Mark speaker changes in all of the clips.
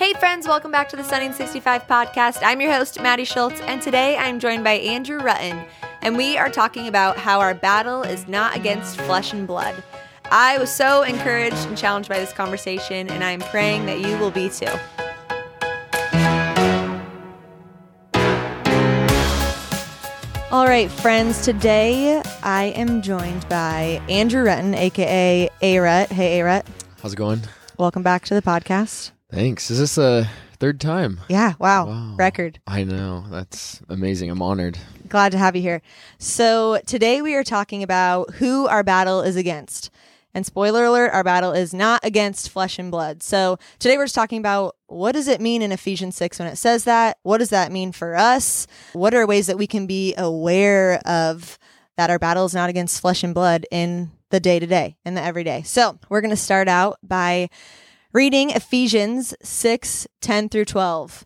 Speaker 1: Hey, friends, welcome back to the Sunning 65 podcast. I'm your host, Maddie Schultz, and today I'm joined by Andrew Rutten, and we are talking about how our battle is not against flesh and blood. I was so encouraged and challenged by this conversation, and I'm praying that you will be too. All right, friends, today I am joined by Andrew Rutten, aka A-Rut. Hey, A-Rut.
Speaker 2: How's it going?
Speaker 1: Welcome back to the podcast.
Speaker 2: Thanks. Is this a third time?
Speaker 1: Yeah, wow.
Speaker 2: Wow.
Speaker 1: Record.
Speaker 2: I know. That's amazing. I'm honored.
Speaker 1: Glad to have you here. So, today we are talking about who our battle is against. And spoiler alert, our battle is not against flesh and blood. So, today we're just talking about what does it mean in Ephesians 6 when it says that? What does that mean for us? What are ways that we can be aware of that our battle is not against flesh and blood in the day to day, in the everyday? So, we're going to start out by reading Ephesians 6 10 through 12.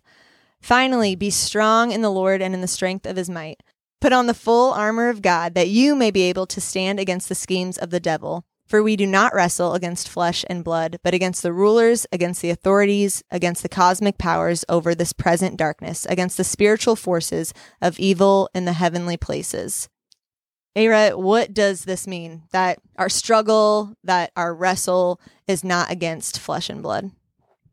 Speaker 1: Finally, be strong in the Lord and in the strength of his might. Put on the full armor of God that you may be able to stand against the schemes of the devil. For we do not wrestle against flesh and blood, but against the rulers, against the authorities, against the cosmic powers over this present darkness, against the spiritual forces of evil in the heavenly places. A-Rut, what does this mean? That our struggle, that our wrestle is not against flesh and blood?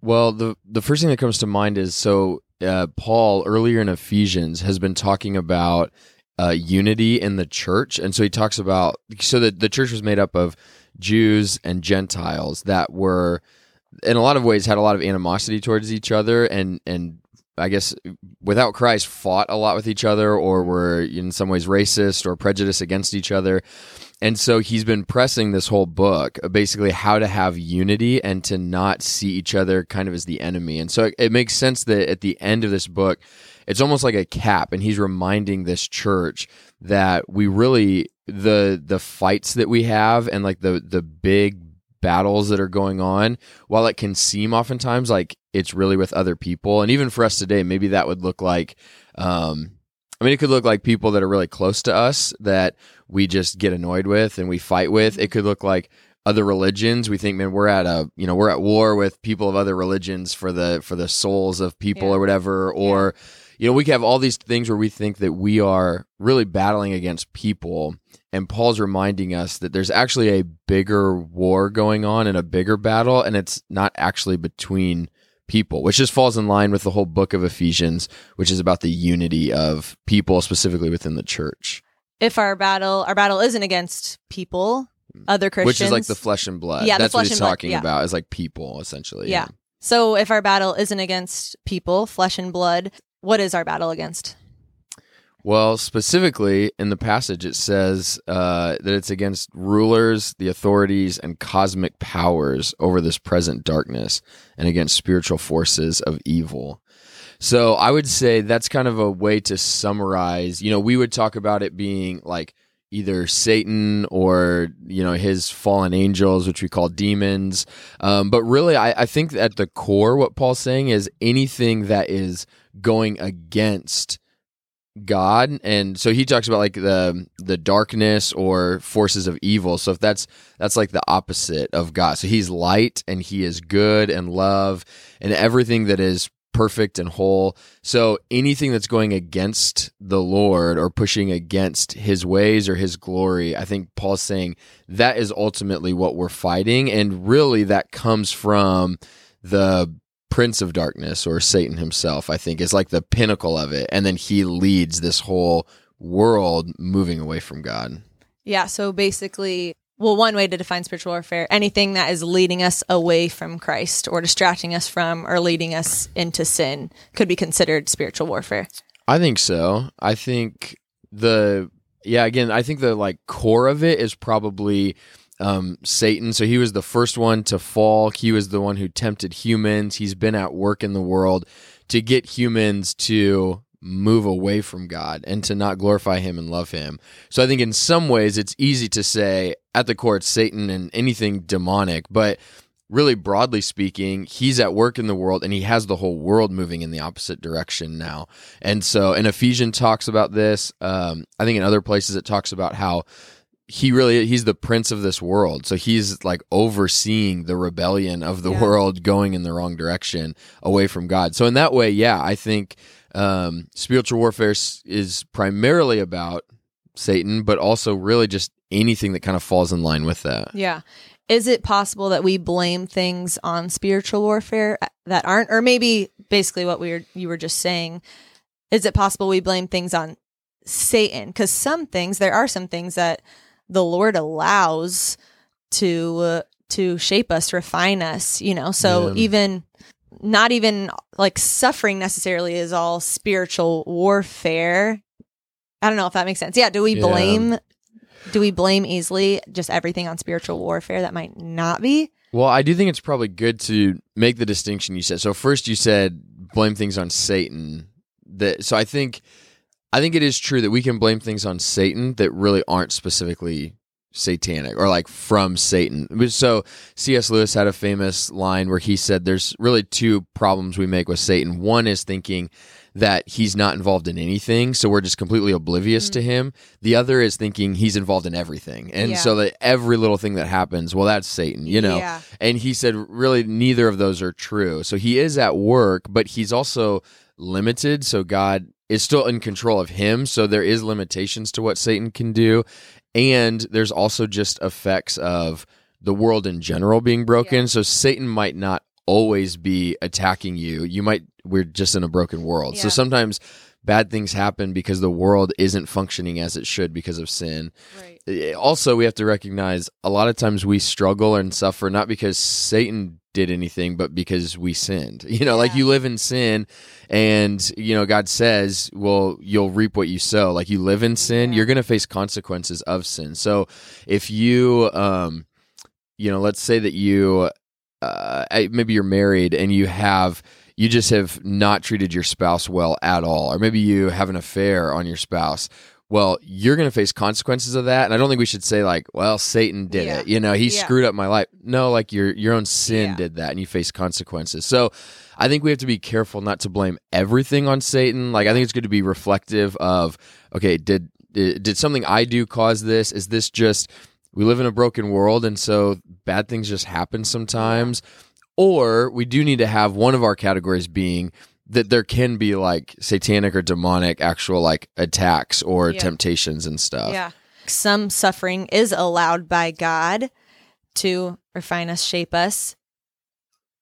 Speaker 2: Well, the the first thing that comes to mind is so uh, Paul earlier in Ephesians has been talking about uh, unity in the church, and so he talks about so that the church was made up of Jews and Gentiles that were, in a lot of ways, had a lot of animosity towards each other, and and I guess without Christ fought a lot with each other, or were in some ways racist or prejudiced against each other. And so he's been pressing this whole book, uh, basically how to have unity and to not see each other kind of as the enemy. And so it, it makes sense that at the end of this book, it's almost like a cap, and he's reminding this church that we really the the fights that we have and like the the big battles that are going on, while it can seem oftentimes like it's really with other people, and even for us today, maybe that would look like. Um, I mean, it could look like people that are really close to us that we just get annoyed with and we fight with. It could look like other religions. We think, man, we're at a, you know, we're at war with people of other religions for the for the souls of people
Speaker 1: Yeah.
Speaker 2: or whatever. Or, you know, we have all these things where we think that we are really battling against people. And Paul's reminding us that there's actually a bigger war going on and a bigger battle, and it's not actually between people, which just falls in line with the whole book of Ephesians, which is about the unity of people, specifically within the church,
Speaker 1: If our battle, our battle isn't against people, hmm. other Christians.
Speaker 2: which is like the flesh and blood.
Speaker 1: Yeah,
Speaker 2: That's what he's
Speaker 1: and blood,
Speaker 2: talking
Speaker 1: yeah.
Speaker 2: about, is like people, essentially.
Speaker 1: Yeah. So if our battle isn't against people, flesh and blood, what is our battle against?
Speaker 2: Well, specifically in the passage, it says uh, that it's against rulers, the authorities, and cosmic powers over this present darkness and against spiritual forces of evil. So I would say that's kind of a way to summarize. You know, we would talk about it being like either Satan or, you know, his fallen angels, which we call demons. Um, but really, I, I think at the core, what Paul's saying is anything that is going against God, and so he talks about like the the darkness or forces of evil. So if that's that's like the opposite of God. So he's light and he is good and love and everything that is perfect and whole. So anything that's going against the Lord or pushing against his ways or his glory, I think Paul's saying that is ultimately what we're fighting and really that comes from the prince of darkness or Satan himself, I think, is like the pinnacle of it. And then he leads this whole world moving away from God.
Speaker 1: Yeah. So basically, well, one way to define spiritual warfare anything that is leading us away from Christ or distracting us from or leading us into sin could be considered spiritual warfare.
Speaker 2: I think so. I think the yeah, again, I think the like core of it is probably um, Satan. So he was the first one to fall. He was the one who tempted humans. He's been at work in the world to get humans to move away from God and to not glorify Him and love Him. So I think in some ways it's easy to say at the core it's Satan and anything demonic, but really broadly speaking, he's at work in the world and he has the whole world moving in the opposite direction now. And so, and Ephesians talks about this. Um, I think in other places it talks about how he really he's the prince of this world so he's like overseeing the rebellion of the
Speaker 1: Yeah.
Speaker 2: world going in the wrong direction away from god so in that way yeah i think um, spiritual warfare is primarily about satan but also really just anything that kind of falls in line with that
Speaker 1: Yeah. Is it possible that we blame things on spiritual warfare that aren't, or maybe basically what we were you were just saying? Is it possible we blame things on Satan? Because some things, there are some things that the Lord allows to uh, to shape us, refine us. You know, so
Speaker 2: Yeah.
Speaker 1: even not even like suffering necessarily is all spiritual warfare. I don't know if that makes sense. Yeah. Do we
Speaker 2: Yeah.
Speaker 1: blame do we blame easily just everything on spiritual warfare that might not be?
Speaker 2: Well, I do think it's probably good to make the distinction you said. So first you said blame things on Satan. That so I think I think it is true that we can blame things on Satan that really aren't specifically satanic or like from Satan. So C.S. Lewis had a famous line where he said there's really two problems we make with Satan. One is thinking that he's not involved in anything, so we're just completely oblivious to mm. him. The other is thinking he's involved in everything. And
Speaker 1: Yeah.
Speaker 2: so that every little thing that happens, well that's Satan, you know.
Speaker 1: Yeah.
Speaker 2: And he said, really, neither of those are true. So he is at work, but he's also limited. So God is still in control of him. So there is limitations to what Satan can do. And there's also just effects of the world in general being broken.
Speaker 1: Yeah.
Speaker 2: So Satan might not always be attacking you. You might, we're just in a broken world. So sometimes bad things happen because the world isn't functioning as it should because of sin
Speaker 1: Right.
Speaker 2: Eh, also we have to recognize a lot of times we struggle and suffer not because satan did anything but because we sinned. You know like you live in sin and you know god says well you'll reap what you sow. Like you live in sin
Speaker 1: Yeah.
Speaker 2: you're going to face consequences of sin. So if you um you know let's say that you uh maybe you're married and you have you just have not treated your spouse well at all or maybe you have an affair on your spouse well you're going to face consequences of that and i don't think we should say like well satan did
Speaker 1: Yeah.
Speaker 2: it you know he
Speaker 1: Yeah.
Speaker 2: screwed up my life. No like your your own sin
Speaker 1: Yeah.
Speaker 2: did that and you face consequences. So i think we have to be careful not to blame everything on satan. Like i think it's good to be reflective of okay did did did something i do cause this? Is this just we live in a broken world and so bad things just happen sometimes? Or we do need to have one of our categories being that there can be like satanic or demonic actual like attacks or
Speaker 1: Yeah.
Speaker 2: temptations and stuff.
Speaker 1: Yeah. Some suffering is allowed by God to refine us, shape us.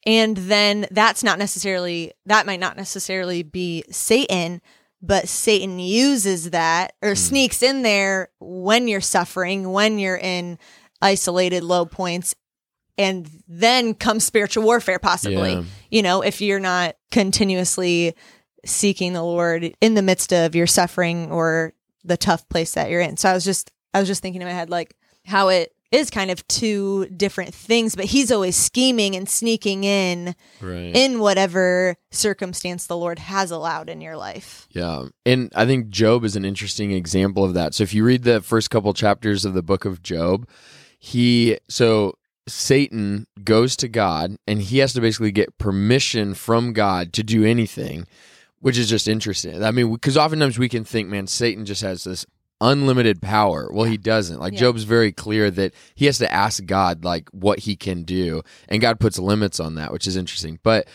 Speaker 1: And then that's not necessarily, that might not necessarily be Satan, but Satan uses that or hmm. sneaks in there when you're suffering, when you're in isolated low points. And then comes spiritual warfare, possibly.
Speaker 2: Yeah.
Speaker 1: You know, if you're not continuously seeking the Lord in the midst of your suffering or the tough place that you're in. So I was just I was just thinking in my head like how it is kind of two different things, but he's always scheming and sneaking in
Speaker 2: Right.
Speaker 1: in whatever circumstance the Lord has allowed in your life.
Speaker 2: Yeah. And I think Job is an interesting example of that. So if you read the first couple chapters of the book of Job, he so Satan goes to God and he has to basically get permission from God to do anything, which is just interesting. I mean, because oftentimes we can think, man, Satan just has this unlimited power. Well, he doesn't. Like
Speaker 1: Yeah.
Speaker 2: Job's very clear that he has to ask God like what he can do, and God puts limits on that, which is interesting. But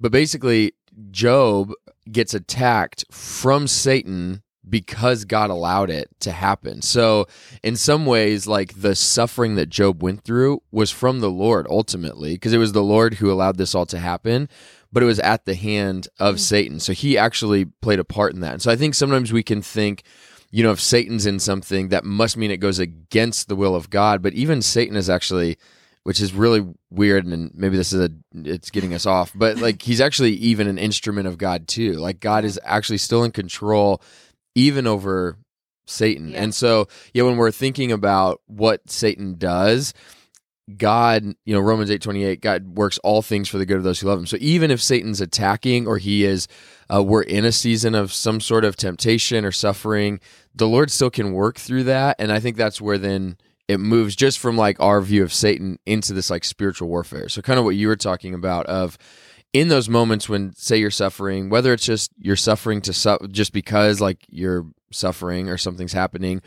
Speaker 2: but basically, Job gets attacked from Satan because God allowed it to happen. So, in some ways, like the suffering that Job went through was from the Lord ultimately, because it was the Lord who allowed this all to happen, but it was at the hand of hmm. Satan. So, he actually played a part in that. And so, I think sometimes we can think, you know, if Satan's in something, that must mean it goes against the will of God. But even Satan is actually which is really weird and maybe this is a it's getting us off but like he's actually even an instrument of god too like god is actually still in control even over satan
Speaker 1: Yeah.
Speaker 2: and so yeah when we're thinking about what satan does god you know romans 8 28 god works all things for the good of those who love him so even if satan's attacking or he is uh, we're in a season of some sort of temptation or suffering the lord still can work through that and i think that's where then it moves just from like our view of Satan into this like spiritual warfare. So kind of what you were talking about of in those moments when say you're suffering, whether it's just you're suffering to su- just because like you're suffering or something's happening,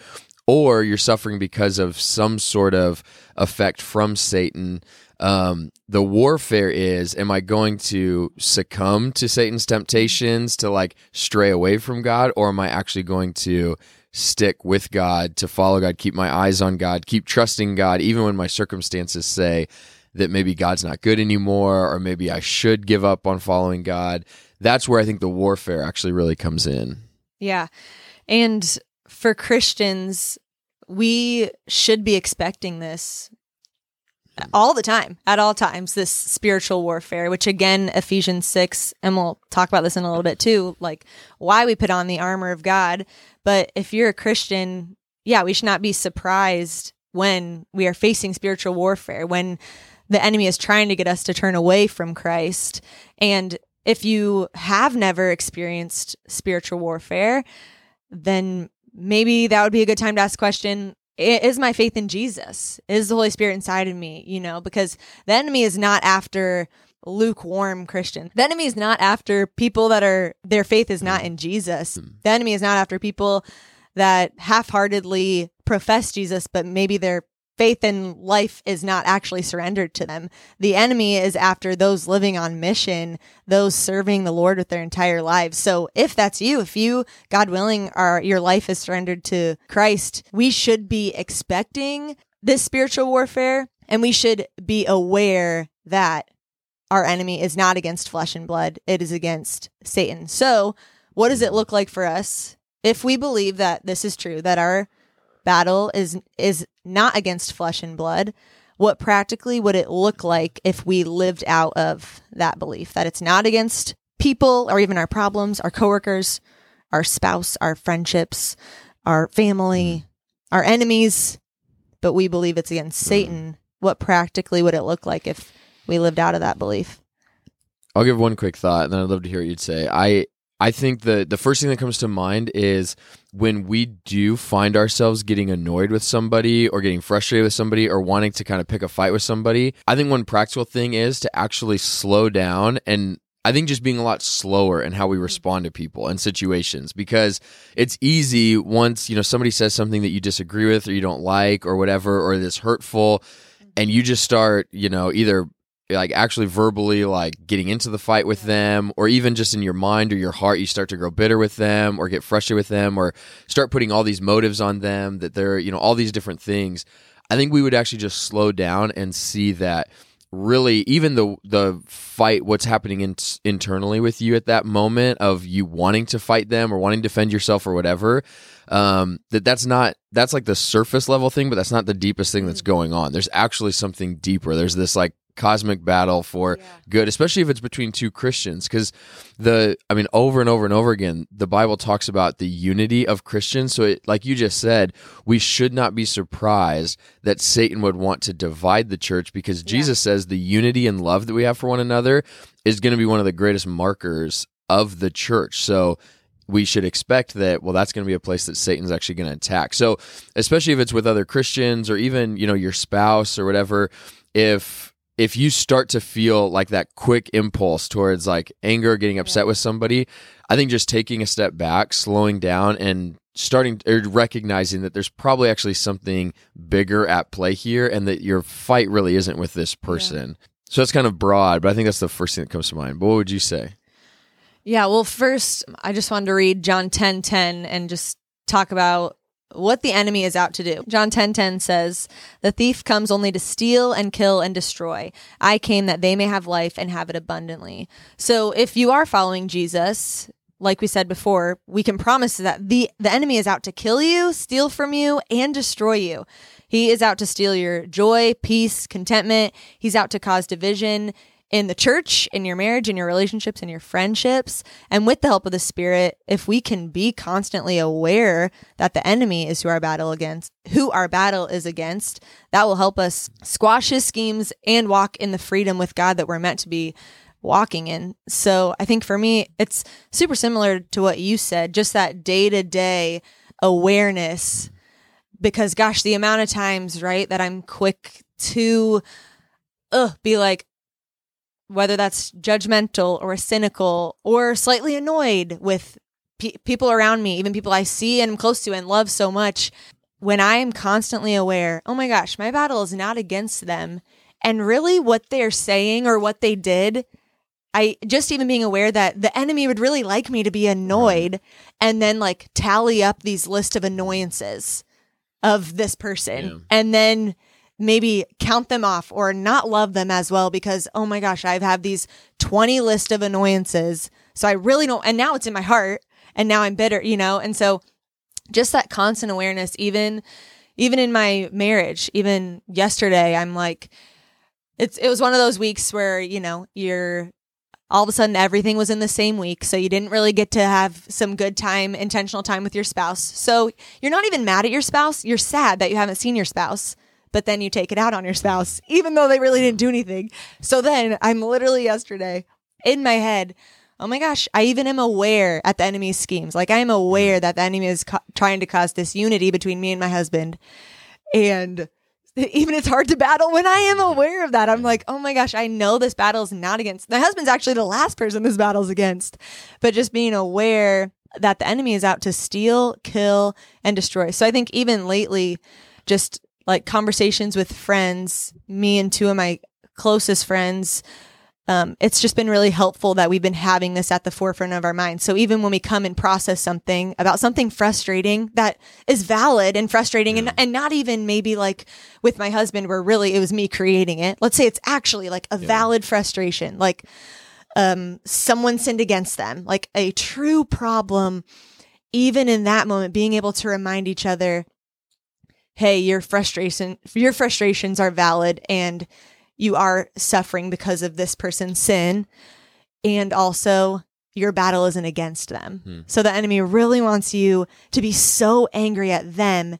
Speaker 2: or you're suffering because of some sort of effect from Satan. Um, the warfare is am I going to succumb to Satan's temptations to like stray away from God, or am I actually going to stick with God, to follow God, keep my eyes on God, keep trusting God, even when my circumstances say that maybe God's not good anymore, or maybe I should give up on following God? That's where I think the warfare actually really comes in.
Speaker 1: Yeah. And for Christians, we should be expecting this all the time, at all times, this spiritual warfare, which again, Ephesians 6, and we'll talk about this in a little bit too, like why we put on the armor of God. But if you're a Christian, yeah, we should not be surprised when we are facing spiritual warfare, when the enemy is trying to get us to turn away from Christ. And if you have never experienced spiritual warfare, then maybe that would be a good time to ask question is my faith in Jesus? Is the Holy Spirit inside of me? You know, because the enemy is not after lukewarm Christian. The enemy is not after people that are their faith is not in Jesus. Hmm. The enemy is not after people that half-heartedly profess Jesus but maybe their faith in life is not actually surrendered to them. The enemy is after those living on mission, those serving the Lord with their entire lives. So if that's you, if you, God willing, are your life is surrendered to Christ, we should be expecting this spiritual warfare and we should be aware that our enemy is not against flesh and blood, it is against Satan. So, what does it look like for us if we believe that this is true, that our battle is is not against flesh and blood. What practically would it look like if we lived out of that belief? That it's not against people or even our problems our coworkers our spouse our friendships our family mm-hmm. our enemies but we believe it's against mm-hmm. satan. What practically would it look like if we lived out of that belief?
Speaker 2: I'll give one quick thought, and then I'd love to hear what you'd say. I I think the the first thing that comes to mind is when we do find ourselves getting annoyed with somebody or getting frustrated with somebody or wanting to kind of pick a fight with somebody. I think one practical thing is to actually slow down and I think just being a lot slower in how we mm-hmm. respond to people and situations because it's easy once, you know, somebody says something that you disagree with or you don't like or whatever or that's hurtful mm-hmm. and you just start, you know, either like actually verbally like getting into the fight with them or even just in your mind or your heart you start to grow bitter with them or get frustrated with them or start putting all these motives on them that they're you know all these different things. I think we would actually just slow down and see that really even the the fight what's happening in, internally with you at that moment of you wanting to fight them or wanting to defend yourself or whatever um, that that's not that's like the surface level thing but that's not the deepest thing that's going on. There's actually something deeper. There's this like cosmic battle for yeah. good, especially if it's between two Christians. Because the, I mean, over and over and over again, the Bible talks about the unity of Christians. So, it, like you just said, we should not be surprised that Satan would want to divide the church because yeah. Jesus says the unity and love that we have for one another is going to be one of the greatest markers of the church. So, we should expect that well that's going to be a place that satan's actually going to attack so especially if it's with other christians or even you know your spouse or whatever if if you start to feel like that quick impulse towards like anger, getting upset yeah. with somebody, I think just taking a step back, slowing down, and starting or recognizing that there's probably actually something bigger at play here, and that your fight really isn't with this person. Yeah. So it's kind of broad, but I think that's the first thing that comes to mind. But what would you say?
Speaker 1: Yeah, well, first, I just wanted to read John 10 10 and just talk about what the enemy is out to do. John 10:10 10, 10 says, "The thief comes only to steal and kill and destroy. I came that they may have life and have it abundantly." So, if you are following Jesus, like we said before, we can promise that the the enemy is out to kill you, steal from you, and destroy you. He is out to steal your joy, peace, contentment. He's out to cause division in the church, in your marriage, in your relationships, in your friendships. And with the help of the Spirit, if we can be constantly aware that the enemy is who our battle against, who our battle is against, that will help us squash his schemes and walk in the freedom with God that we're meant to be walking in. So I think for me, it's super similar to what you said, just that day to day awareness. Because gosh, the amount of times, right, that I'm quick to uh, be like, whether that's judgmental or cynical or slightly annoyed with pe- people around me, even people I see and am close to and love so much. when I am constantly aware, oh my gosh, my battle is not against them. And really what they're saying or what they did, I just even being aware that the enemy would really like me to be annoyed mm-hmm. and then like tally up these list of annoyances of this person
Speaker 2: Yeah.
Speaker 1: and then maybe count them off or not love them as well because oh my gosh i've had these 20 list of annoyances. So i really don't and now it's in my heart and now i'm bitter you know? And so just that constant awareness even even in my marriage even yesterday i'm like it's it was one of those weeks where you know you're all of a sudden everything was in the same week so you didn't really get to have some good time intentional time with your spouse. So you're not even mad at your spouse you're sad that you haven't seen your spouse but then you take it out on your spouse even though they really didn't do anything so then i'm literally yesterday in my head oh my gosh i even am aware at the enemy's schemes like i am aware that the enemy is co- trying to cause disunity between me and my husband and even it's hard to battle when I am aware of that. I'm like, oh my gosh, I know this battle is not against my husband's actually the last person this battle's against. But just being aware that the enemy is out to steal, kill, and destroy. So I think even lately, just like conversations with friends, me and two of my closest friends, um, it's just been really helpful that we've been having this at the forefront of our minds. So even when we come and process something about something frustrating that is valid and frustrating and, and not even maybe like with my husband where really it was me creating it. Let's say it's actually like a valid frustration, like um, someone sinned against them, like a true problem. Even in that moment, being able to remind each other, hey, your frustration, your frustrations are valid and you are suffering because of this person's sin. And also, your battle isn't against them.
Speaker 2: Hmm.
Speaker 1: So the enemy really wants you to be so angry at them.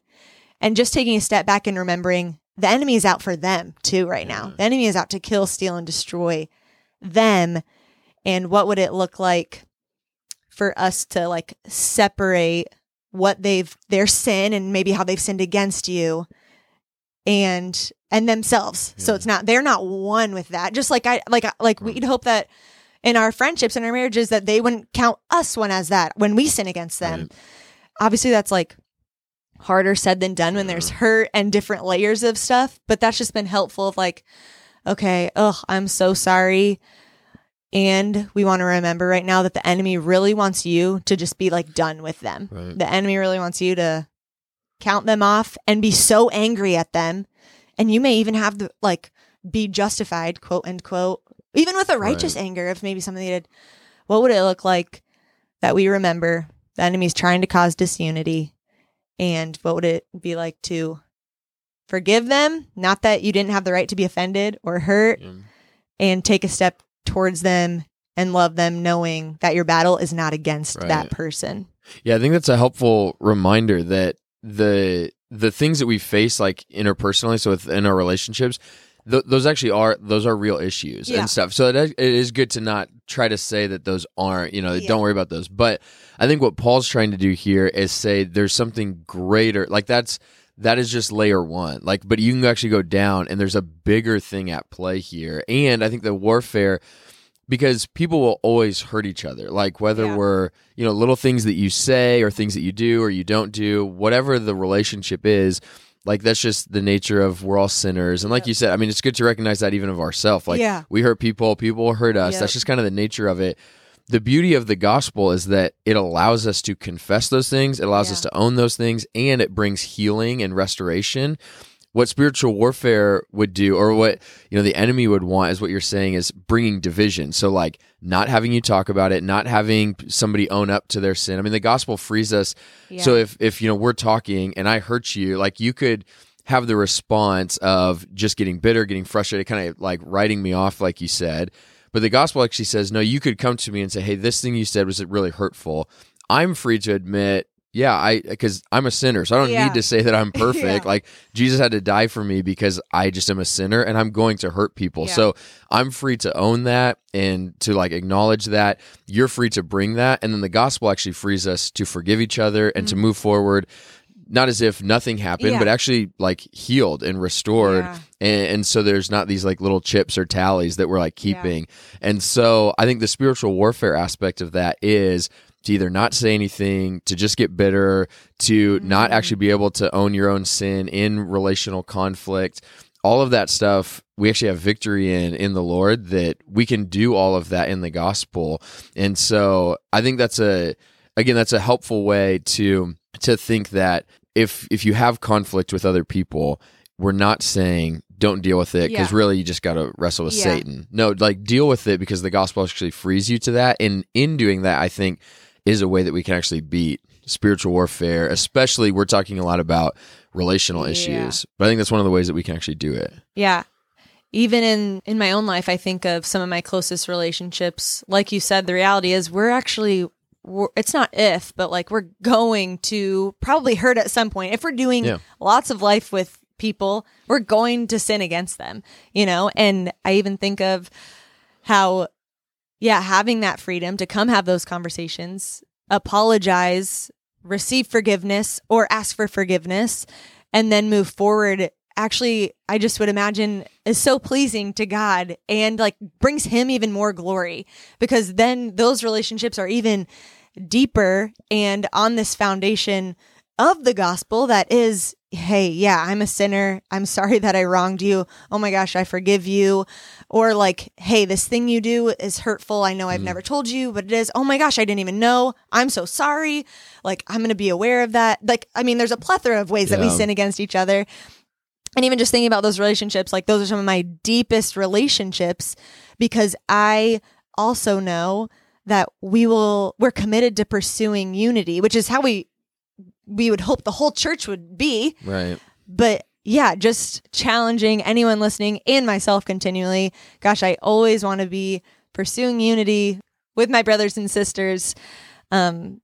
Speaker 1: And just taking a step back and remembering the enemy is out for them too, right now. The enemy is out to kill, steal, and destroy them. And what would it look like for us to like separate what they've their sin and maybe how they've sinned against you and and themselves. So it's not they're not one with that. Just like I like uh, like we'd hope that in our friendships and our marriages that they wouldn't count us one as that when we sin against them.
Speaker 2: Right.
Speaker 1: Obviously that's like harder said than done when there's hurt and different layers of stuff, but that's just been helpful of like okay, oh, I'm so sorry. And we want to remember right now that the enemy really wants you to just be like done with them.
Speaker 2: Right.
Speaker 1: The enemy really wants you to count them off and be so angry at them. And you may even have the like be justified, quote end quote, even with a righteous
Speaker 2: Right.
Speaker 1: anger if maybe something they did. What would it look like that we remember the enemy's trying to cause disunity? And what would it be like to forgive them? Not that you didn't have the right to be offended or hurt,
Speaker 2: Yeah.
Speaker 1: and take a step towards them and love them, knowing that your battle is not against
Speaker 2: Right.
Speaker 1: that person.
Speaker 2: Yeah, I think that's a helpful reminder that the the things that we face like interpersonally, so within our relationships, th- those actually are those are real issues
Speaker 1: Yeah.
Speaker 2: and stuff. So it, is- it is good to not try to say that those aren't, you know,
Speaker 1: Yeah.
Speaker 2: don't worry about those. But I think what Paul's trying to do here is say there's something greater. Like that's that is just layer one. Like, but you can actually go down, and there's a bigger thing at play here. And I think the warfare because people will always hurt each other like whether
Speaker 1: Yeah.
Speaker 2: we're you know little things that you say or things that you do or you don't do whatever the relationship is like that's just the nature of we're all sinners and like
Speaker 1: Yep.
Speaker 2: you said i mean it's good to recognize that even of ourselves like
Speaker 1: Yeah.
Speaker 2: we hurt people people hurt us
Speaker 1: Yep.
Speaker 2: that's just kind of the nature of it the beauty of the gospel is that it allows us to confess those things it allows us to own those things and it brings healing and restoration. What spiritual warfare would do or what you know the enemy would want is what you're saying is bringing division. So like not having you talk about it not having somebody own up to their sin. I mean the gospel frees us. So if if you know we're talking and i hurt you like you could have the response of just getting bitter getting frustrated kind of like writing me off like you said but the gospel actually says no you could come to me and say hey this thing you said was really hurtful i'm free to admit yeah i because i'm a sinner so i don't
Speaker 1: Yeah.
Speaker 2: need to say that i'm perfect
Speaker 1: Yeah.
Speaker 2: like jesus had to die for me because i just am a sinner and i'm going to hurt people
Speaker 1: Yeah.
Speaker 2: so i'm free to own that and to like acknowledge that you're free to bring that and then the gospel actually frees us to forgive each other and to move forward not as if nothing happened
Speaker 1: Mm-hmm. Yeah.
Speaker 2: but actually like healed and restored
Speaker 1: Yeah.
Speaker 2: And, and so there's not these like little chips or tallies that we're like keeping and so i think the spiritual warfare aspect of that is to either not say anything, to just get bitter, to not
Speaker 1: Mm-hmm.
Speaker 2: actually be able to own your own sin in relational conflict. All of that stuff we actually have victory in in the Lord that we can do all of that in the gospel. And so I think that's a again that's a helpful way to to think that if if you have conflict with other people, we're not saying don't deal with it because
Speaker 1: Yeah.
Speaker 2: really you just got to wrestle with
Speaker 1: Yeah.
Speaker 2: Satan. No, like deal with it because the gospel actually frees you to that. And in doing that, I think is a way that we can actually beat spiritual warfare. Especially, we're talking a lot about relational
Speaker 1: Yeah.
Speaker 2: issues, but I think that's one of the ways that we can actually do it.
Speaker 1: Yeah. Even in in my own life, I think of some of my closest relationships. Like you said, the reality is we're actually we're, it's not if, but like we're going to probably hurt at some point. If we're doing
Speaker 2: Yeah.
Speaker 1: lots of life with people, we're going to sin against them, you know? And I even think of how yeah, having that freedom to come have those conversations, apologize, receive forgiveness or ask for forgiveness and then move forward actually I just would imagine is so pleasing to God and like brings him even more glory because then those relationships are even deeper and on this foundation of the gospel that is hey yeah i'm a sinner. I'm sorry that i wronged you. Oh my gosh i forgive you. Or like hey this thing you do is hurtful. I know i've mm. never told you but it is. Oh my gosh i didn't even know. I'm so sorry. Like i'm gonna be aware of that. Like i mean there's a plethora of ways that we sin against each other. And even just thinking about those relationships like those are some of my deepest relationships because i also know that we will we're committed to pursuing unity which is how we we would hope the whole church would be.
Speaker 2: Right.
Speaker 1: but yeah just challenging anyone listening and myself continually. Gosh i always want to be pursuing unity with my brothers and sisters um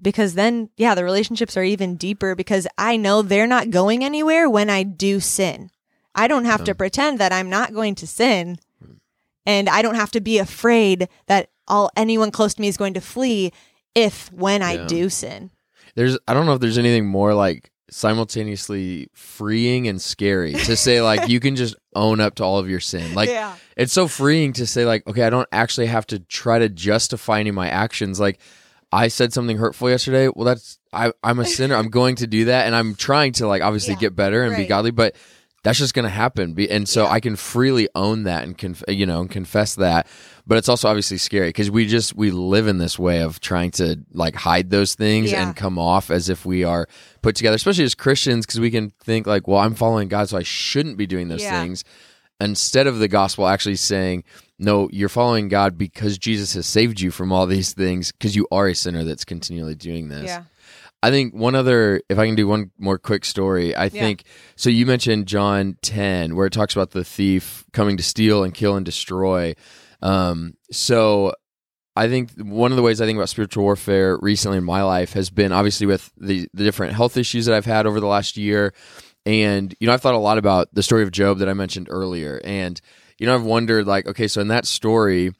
Speaker 1: because then yeah the relationships are even deeper because i know they're not going anywhere when i do sin. I don't have to pretend that i'm not going to sin and i don't have to be afraid that all anyone close to me is going to flee if when i do sin
Speaker 2: There's I don't know if there's anything more like simultaneously freeing and scary to say like you can just own up to all of your sin. Like
Speaker 1: yeah
Speaker 2: it's so freeing to say like okay, I don't actually have to try to justify any of my actions like I said something hurtful yesterday. Well, that's I I'm a sinner. I'm going to do that and I'm trying to like obviously
Speaker 1: Yeah,
Speaker 2: get better and be godly, but that's just going to happen. And so. I can freely own that and conf- you know, and confess that. But it's also obviously scary because we just we live in this way of trying to like hide those things
Speaker 1: Yeah.
Speaker 2: and come off as if we are put together, especially as Christians, because we can think like, well, I'm following God, so I shouldn't be doing those
Speaker 1: Yeah.
Speaker 2: things. Instead of the gospel actually saying, no, you're following God because Jesus has saved you from all these things because you are a sinner that's continually doing this.
Speaker 1: yeah
Speaker 2: I think one other, if I can do one more quick story, I think so. You mentioned John 10, where it talks about the thief coming to steal and kill and destroy. Um, so I think one of the ways I think about spiritual warfare recently in my life has been obviously with the, the different health issues that I've had over the last year. And, you know, I've thought a lot about the story of Job that I mentioned earlier. And, you know, I've wondered, like, okay, so in that story,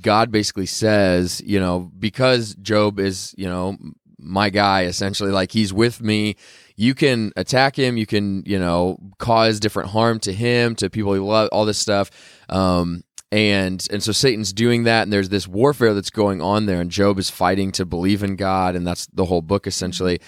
Speaker 2: God basically says, you know, because Job is, you know, my guy essentially, like he's with me, you can attack him, you can, you know, cause different harm to him, to people he love, all this stuff. Um, and and so Satan's doing that, and there's this warfare that's going on there, and Job is fighting to believe in God, and that's the whole book essentially.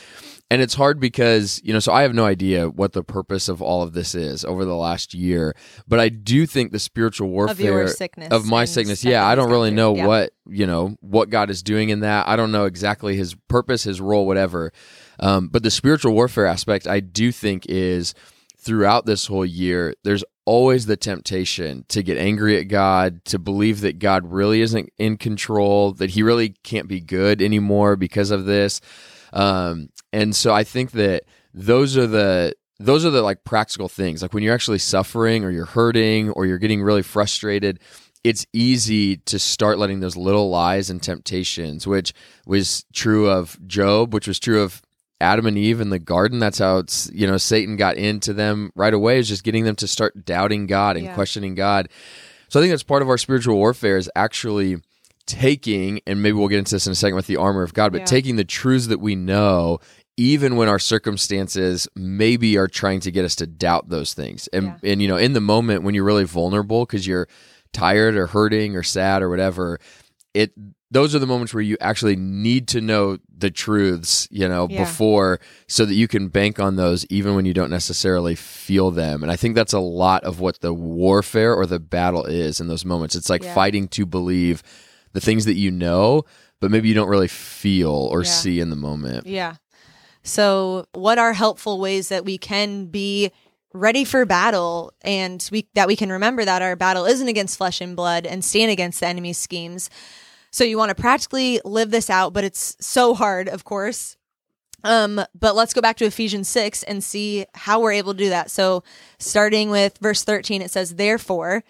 Speaker 2: And it's hard because, you know, so I have no idea what the purpose of all of this is over the last year, but I do think the spiritual warfare
Speaker 1: of your sickness
Speaker 2: of my sickness yeah i don't really know
Speaker 1: Yeah.
Speaker 2: what you know what god is doing in that. I don't know exactly his purpose his role whatever. Um, but the spiritual warfare aspect i do think is throughout this whole year there's always the temptation to get angry at god to believe that god really isn't in control that he really can't be good anymore because of this um, and so i think that those are the those are the like practical things. Like when you're actually suffering or you're hurting or you're getting really frustrated it's easy to start letting those little lies and temptations which was true of job which was true of adam and eve in the garden. That's how it's you know satan got into them right away is just getting them to start doubting god and
Speaker 1: Yeah.
Speaker 2: questioning god. So i think that's part of our spiritual warfare is actually taking and maybe we'll get into this in a second with the armor of god but
Speaker 1: Yeah.
Speaker 2: taking the truths that we know even when our circumstances maybe are trying to get us to doubt those things and
Speaker 1: Yeah.
Speaker 2: and you know in the moment when you're really vulnerable because you're tired or hurting or sad or whatever it those are the moments where you actually need to know the truths, you know,
Speaker 1: Yeah.
Speaker 2: before so that you can bank on those even when you don't necessarily feel them. And I think that's a lot of what the warfare or the battle is in those moments. It's like
Speaker 1: Yeah.
Speaker 2: fighting to believe the things that you know, but maybe you don't really feel or
Speaker 1: Yeah.
Speaker 2: see in the moment.
Speaker 1: Yeah. So, what are helpful ways that we can be ready for battle and we that we can remember that our battle isn't against flesh and blood and stand against the enemy's schemes. So you want to practically live this out, but it's so hard, of course. Um, but let's go back to Ephesians 6 and see how we're able to do that. So, starting with verse 13, it says, Therefore,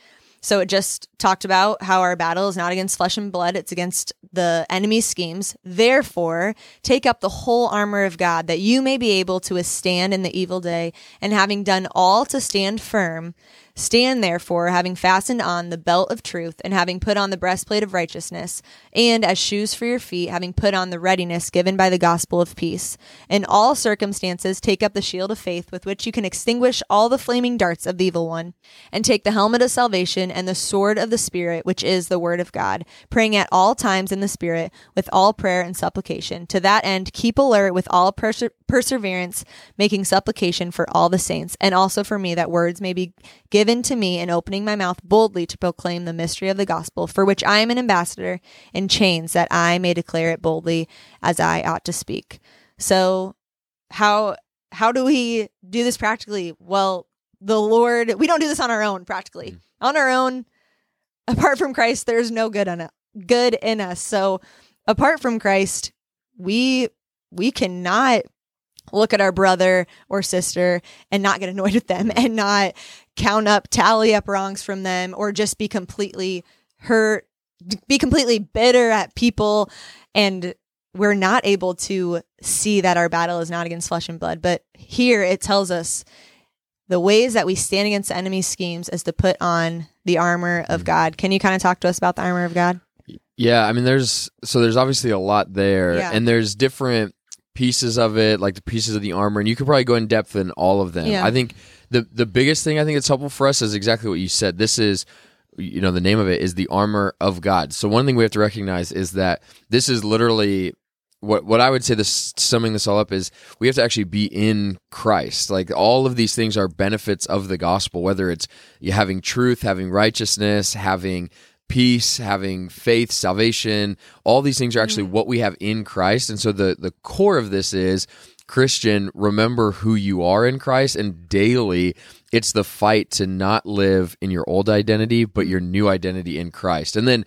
Speaker 1: so it just talked about how our battle is not against flesh and blood, it's against the enemy's schemes. Therefore, take up the whole armor of God that you may be able to withstand in the evil day, and having done all to stand firm, stand therefore, having fastened on the belt of truth, and having put on the breastplate of righteousness, and as shoes for your feet, having put on the readiness given by the gospel of peace. In all circumstances, take up the shield of faith with which you can extinguish all the flaming darts of the evil one, and take the helmet of salvation and the sword of the Spirit, which is the word of God, praying at all times in the Spirit with all prayer and supplication. To that end, keep alert with all perse- perseverance, making supplication for all the saints, and also for me, that words may be given to me in opening my mouth boldly to proclaim the mystery of the gospel, for which I am an ambassador in chains, that I may declare it boldly as I ought to speak. So, how how do we do this practically? Well, the Lord, we don't do this on our own practically. Mm. On our own, apart from Christ, there's no good on it, good in us. So, apart from Christ, we we cannot look at our brother or sister and not get annoyed with them and not count up tally up wrongs from them or just be completely hurt be completely bitter at people and we're not able to see that our battle is not against flesh and blood but here it tells us the ways that we stand against the enemy's schemes is to put on the armor of hmm. God. Can you kind of talk to us about the armor of God?
Speaker 2: Yeah, I mean, there's so there's obviously a lot there,
Speaker 1: Yeah.
Speaker 2: and there's different pieces of it, like the pieces of the armor, and you could probably go in depth in all of them.
Speaker 1: Yeah.
Speaker 2: I think the the biggest thing I think that's helpful for us is exactly what you said. This is, you know, the name of it is the armor of God. So one thing we have to recognize is that this is literally what what I would say this summing this all up is we have to actually be in Christ. Like all of these things are benefits of the gospel, whether it's you having truth, having righteousness, having peace, having faith, salvation, all these things are actually mm-hmm. what we have in Christ. And so the the core of this is Christian, remember who you are in Christ and daily it's the fight to not live in your old identity but your new identity in Christ. And then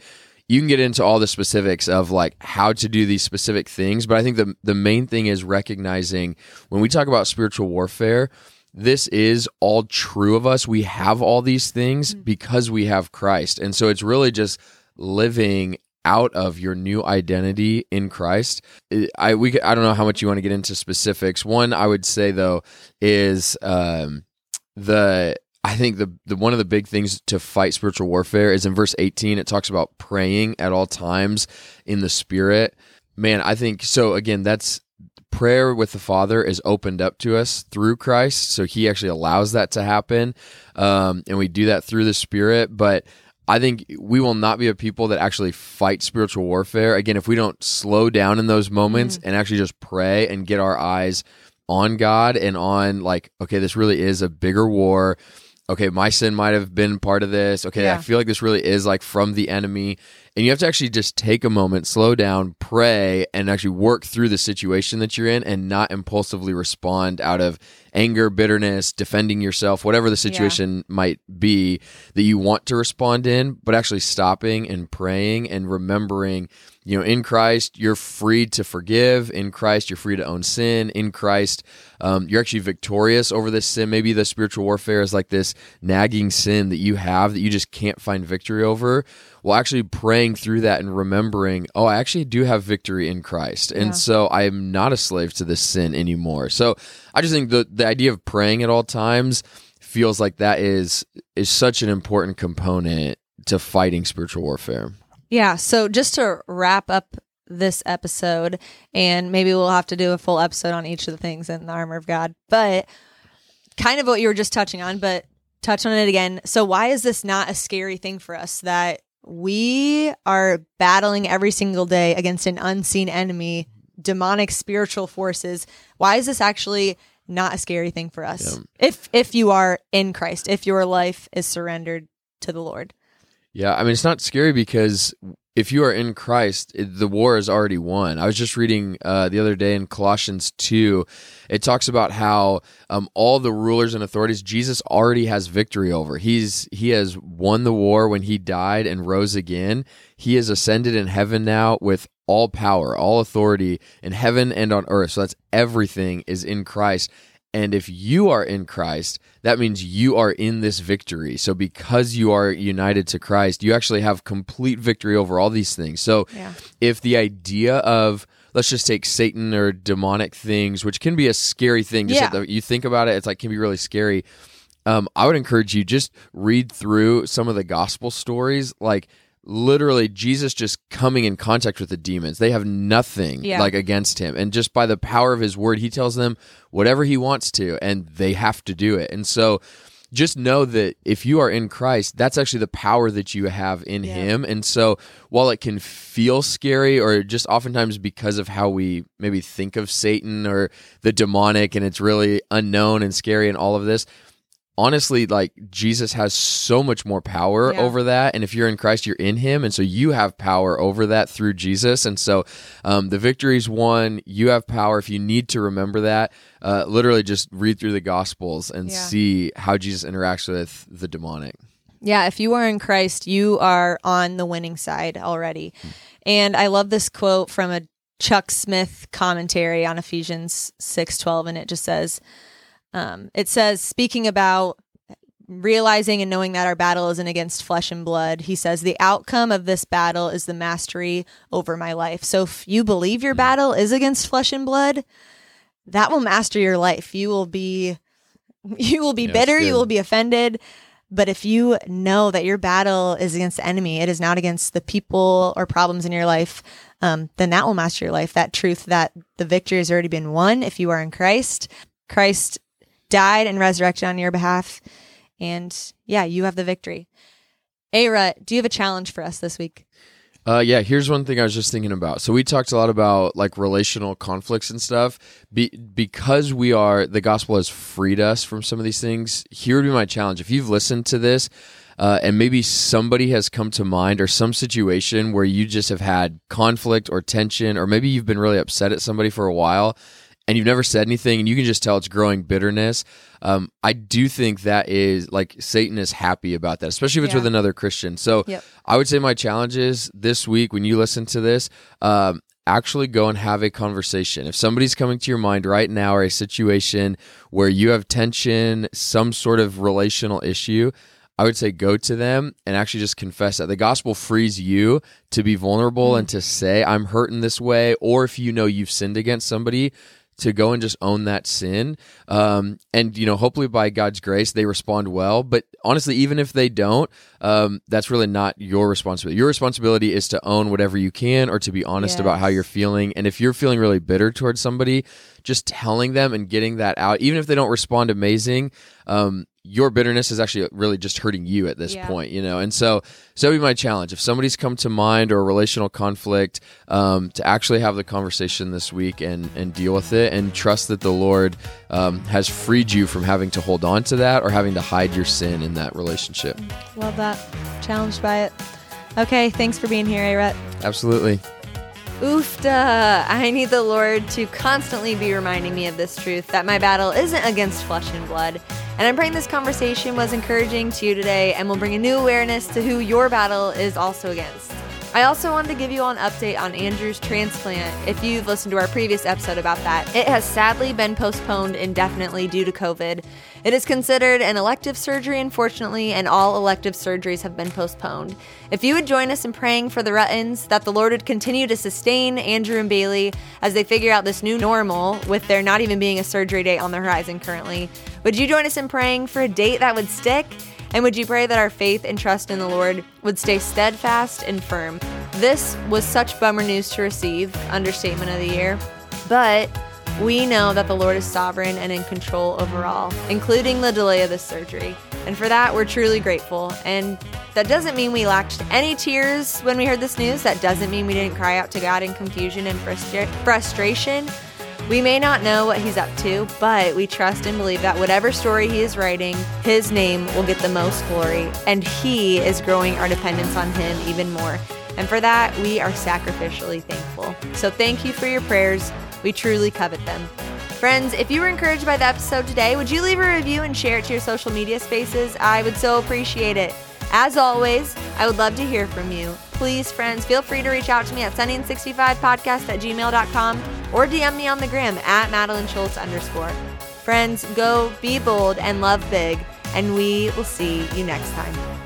Speaker 2: you can get into all the specifics of like how to do these specific things, but I think the the main thing is recognizing when we talk about spiritual warfare, this is all true of us. We have all these things because we have Christ. And so it's really just living out of your new identity in Christ. I we I don't know how much you want to get into specifics. One I would say though is um the I think the the one of the big things to fight spiritual warfare is in verse 18 it talks about praying at all times in the spirit. Man, I think so again that's prayer with the Father is opened up to us through Christ, so He actually allows that to happen, um, and we do that through the Spirit. But I think we will not be a people that actually fight spiritual warfare again if we don't slow down in those moments and actually just pray and get our eyes on God and on like, okay, this really is a bigger war. Okay, my sin might have been part of this. Okay,
Speaker 1: Yeah.
Speaker 2: I feel like this really is like from the enemy. And you have to actually just take a moment, slow down, pray, and actually work through the situation that you're in and not impulsively respond out of anger, bitterness, defending yourself, whatever the situation might be that you want to respond in, but actually stopping and praying and remembering, you know, in Christ, you're free to forgive. In Christ, you're free to own sin. In Christ, um, you're actually victorious over this sin. Maybe the spiritual warfare is like this nagging sin that you have that you just can't find victory over. Well, actually praying through that and remembering, oh, I actually do have victory in Christ. And
Speaker 1: Yeah.
Speaker 2: so I am not a slave to this sin anymore. So I just think the, the idea of praying at all times feels like that is is such an important component to fighting spiritual warfare.
Speaker 1: Yeah. So just to wrap up this episode, and maybe we'll have to do a full episode on each of the things in the armor of God, but kind of what you were just touching on, but touch on it again. So why is this not a scary thing for us that we are battling every single day against an unseen enemy, demonic spiritual forces. Why is this actually not a scary thing for us?
Speaker 2: Yeah.
Speaker 1: If if you are in Christ, if your life is surrendered to the Lord.
Speaker 2: Yeah, I mean, it's not scary because if you are in Christ, it, the war is already won. I was just reading uh, the other day in Colossians 2, it talks about how um, all the rulers and authorities, Jesus already has victory over. He's He has won the war when he died and rose again. He is ascended in heaven now with all power, all authority in heaven and on earth. So that's everything is in Christ. And if you are in Christ, that means you are in this victory. So because you are united to Christ, you actually have complete victory over all these things. So
Speaker 1: Yeah.
Speaker 2: if the idea of let's just take Satan or demonic things, which can be a scary thing, just
Speaker 1: Yeah.
Speaker 2: the- you think about it, it's like can be really scary. Um, I would encourage you just read through some of the gospel stories, like literally Jesus just coming in contact with the demons. They have nothing
Speaker 1: Yeah.
Speaker 2: like against him, and just by the power of his word, he tells them whatever he wants to, and they have to do it. And so, just know that if you are in Christ, that's actually the power that you have in
Speaker 1: Yeah.
Speaker 2: him. And so, while it can feel scary, or just oftentimes because of how we maybe think of Satan or the demonic, and it's really unknown and scary and all of this, honestly, like Jesus has so much more power
Speaker 1: Yeah.
Speaker 2: over that. And if you're in Christ, you're in Him. And so you have power over that through Jesus. And so um, the victory's won. You have power. If you need to remember that, uh, literally just read through the Gospels and
Speaker 1: Yeah.
Speaker 2: see how Jesus interacts with the demonic.
Speaker 1: Yeah, if you are in Christ, you are on the winning side already. And I love this quote from a Chuck Smith commentary on Ephesians 6:12 and it just says um, it says speaking about realizing and knowing that our battle isn't against flesh and blood. He says the outcome of this battle is the mastery over my life. So if you believe your battle is against flesh and blood, that will master your life. You will be you will be
Speaker 2: Yeah,
Speaker 1: bitter, you will be offended, but if you know that your battle is against the enemy, it is not against the people or problems in your life, um, then that will master your life. That truth that the victory has already been won if you are in Christ. Christ died and resurrected on your behalf. And yeah, you have the victory. A-Rut, do you have a challenge for us this week?
Speaker 2: Uh, yeah, here's one thing I was just thinking about. So we talked a lot about like relational conflicts and stuff. Be- because we are the gospel has freed us from some of these things. Here would be my challenge. If you've listened to this, uh, and maybe somebody has come to mind or some situation where you just have had conflict or tension, or maybe you've been really upset at somebody for a while, and you've never said anything, and you can just tell it's growing bitterness. Um, I do think that is like Satan is happy about that, especially if it's
Speaker 1: Yeah.
Speaker 2: with another Christian. So
Speaker 1: Yep.
Speaker 2: I would say my challenge is this week when you listen to this, um, actually go and have a conversation. If somebody's coming to your mind right now or a situation where you have tension, some sort of relational issue, I would say go to them and actually just confess that. The gospel frees you to be vulnerable and to say, I'm hurting this way. Or if you know you've sinned against somebody, to go and just own that sin. Um, and, you know, hopefully by God's grace, they respond well. But honestly, even if they don't, um, that's really not your responsibility. Your responsibility is to own whatever you can or to be honest about how you're feeling. And if you're feeling really bitter towards somebody, just telling them and getting that out, even if they don't respond amazing, um, your bitterness is actually really just hurting you at this
Speaker 1: Yeah.
Speaker 2: point, you know. And so, so be my challenge. If somebody's come to mind or a relational conflict, um, to actually have the conversation this week and and deal with it, and trust that the Lord um, has freed you from having to hold on to that or having to hide your sin in that relationship.
Speaker 1: Love that. Challenged by it. Okay, thanks for being here, A-Rut.
Speaker 2: Absolutely.
Speaker 1: Oofda! I need the Lord to constantly be reminding me of this truth that my battle isn't against flesh and blood. And I'm praying this conversation was encouraging to you today and will bring a new awareness to who your battle is also against. I also wanted to give you all an update on Andrew's transplant if you've listened to our previous episode about that. It has sadly been postponed indefinitely due to COVID. It is considered an elective surgery, unfortunately, and all elective surgeries have been postponed. If you would join us in praying for the Ruttons, that the Lord would continue to sustain Andrew and Bailey as they figure out this new normal, with there not even being a surgery date on the horizon currently, would you join us in praying for a date that would stick? And would you pray that our faith and trust in the Lord would stay steadfast and firm? This was such bummer news to receive, understatement of the year. But we know that the Lord is sovereign and in control overall, including the delay of this surgery. And for that, we're truly grateful. And That doesn't mean we lacked any tears when we heard this news. That doesn't mean we didn't cry out to God in confusion and frustra- frustration. We may not know what he's up to, but we trust and believe that whatever story he is writing, his name will get the most glory, and he is growing our dependence on him even more. And for that, we are sacrificially thankful. So thank you for your prayers. We truly covet them. Friends, if you were encouraged by the episode today, would you leave a review and share it to your social media spaces? I would so appreciate it. As always, I would love to hear from you. Please, friends, feel free to reach out to me at sunny65podcast at gmail.com or DM me on the gram at Madeline Schultz underscore. Friends, go be bold and love big, and we will see you next time.